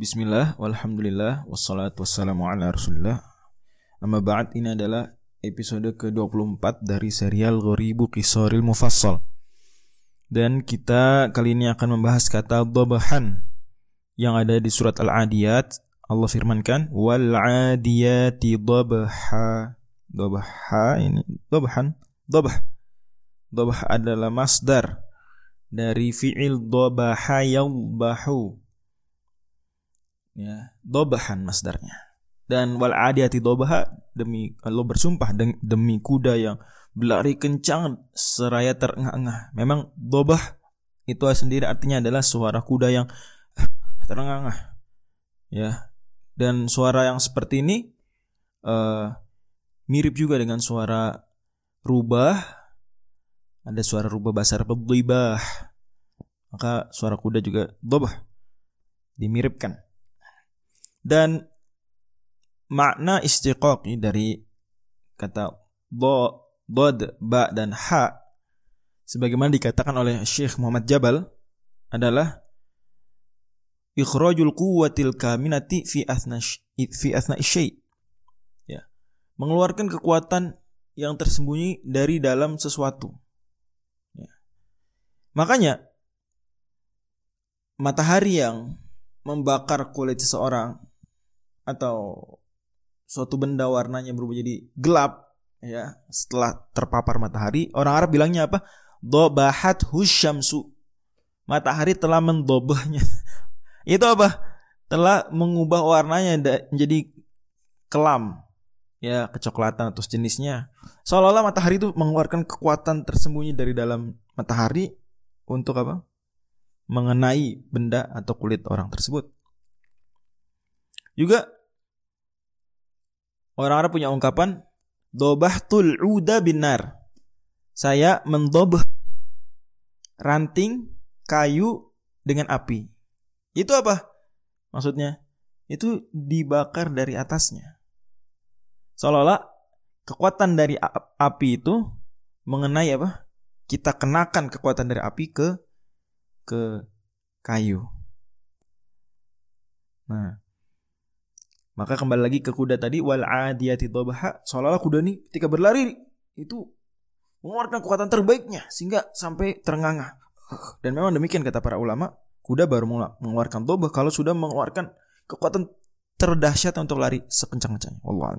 Bismillah, walhamdulillah, wassalatu wassalamu ala rasulillah. Amma ba'd ini adalah episode ke-24 dari serial Ghoribu Kisoril Mufassal. Dan kita kali ini akan membahas kata Dobahan Yang ada di surat Al-Adiyat. Allah firmankan Wal-adiyati dobha Dobha ini Dobahan Dobah Dobah adalah masdar Dari fi'il dobaha yawbahu ya dobahan masdarnya. Dan wal adiyati dobaha demi Allah bersumpah demi kuda yang berlari kencang seraya terengah-engah. Memang dobah itu sendiri artinya adalah suara kuda yang terengah-engah. Ya dan suara yang seperti ini uh, mirip juga dengan suara rubah. Ada suara rubah bahasa Arab maka suara kuda juga dobah dimiripkan dan makna istiqaq dari kata bo, bod, ba dan ha sebagaimana dikatakan oleh Syekh Muhammad Jabal adalah ikhrajul quwwatil kaminati fi athna fi athna syai. Ya. Mengeluarkan kekuatan yang tersembunyi dari dalam sesuatu. Ya. Makanya matahari yang membakar kulit seseorang atau suatu benda warnanya berubah jadi gelap ya. Setelah terpapar matahari orang Arab bilangnya apa? Dobahat husyamsu matahari telah mendobahnya. Itu apa? Telah mengubah warnanya menjadi kelam ya kecoklatan atau jenisnya seolah-olah matahari itu mengeluarkan kekuatan tersembunyi dari dalam matahari untuk apa? Mengenai benda atau kulit orang tersebut juga orang Arab punya ungkapan dobahtul uda binar. Saya mendobah ranting kayu dengan api. Itu apa? Maksudnya itu dibakar dari atasnya. Seolah-olah kekuatan dari api itu mengenai apa? Kita kenakan kekuatan dari api ke ke kayu. Nah, maka kembali lagi ke kuda tadi wal adiyati dhabaha, seolah-olah kuda ini ketika berlari itu mengeluarkan kekuatan terbaiknya sehingga sampai terengah-engah. Dan memang demikian kata para ulama, kuda baru mengeluarkan dobah kalau sudah mengeluarkan kekuatan terdahsyat untuk lari sekencang-kencangnya. Allah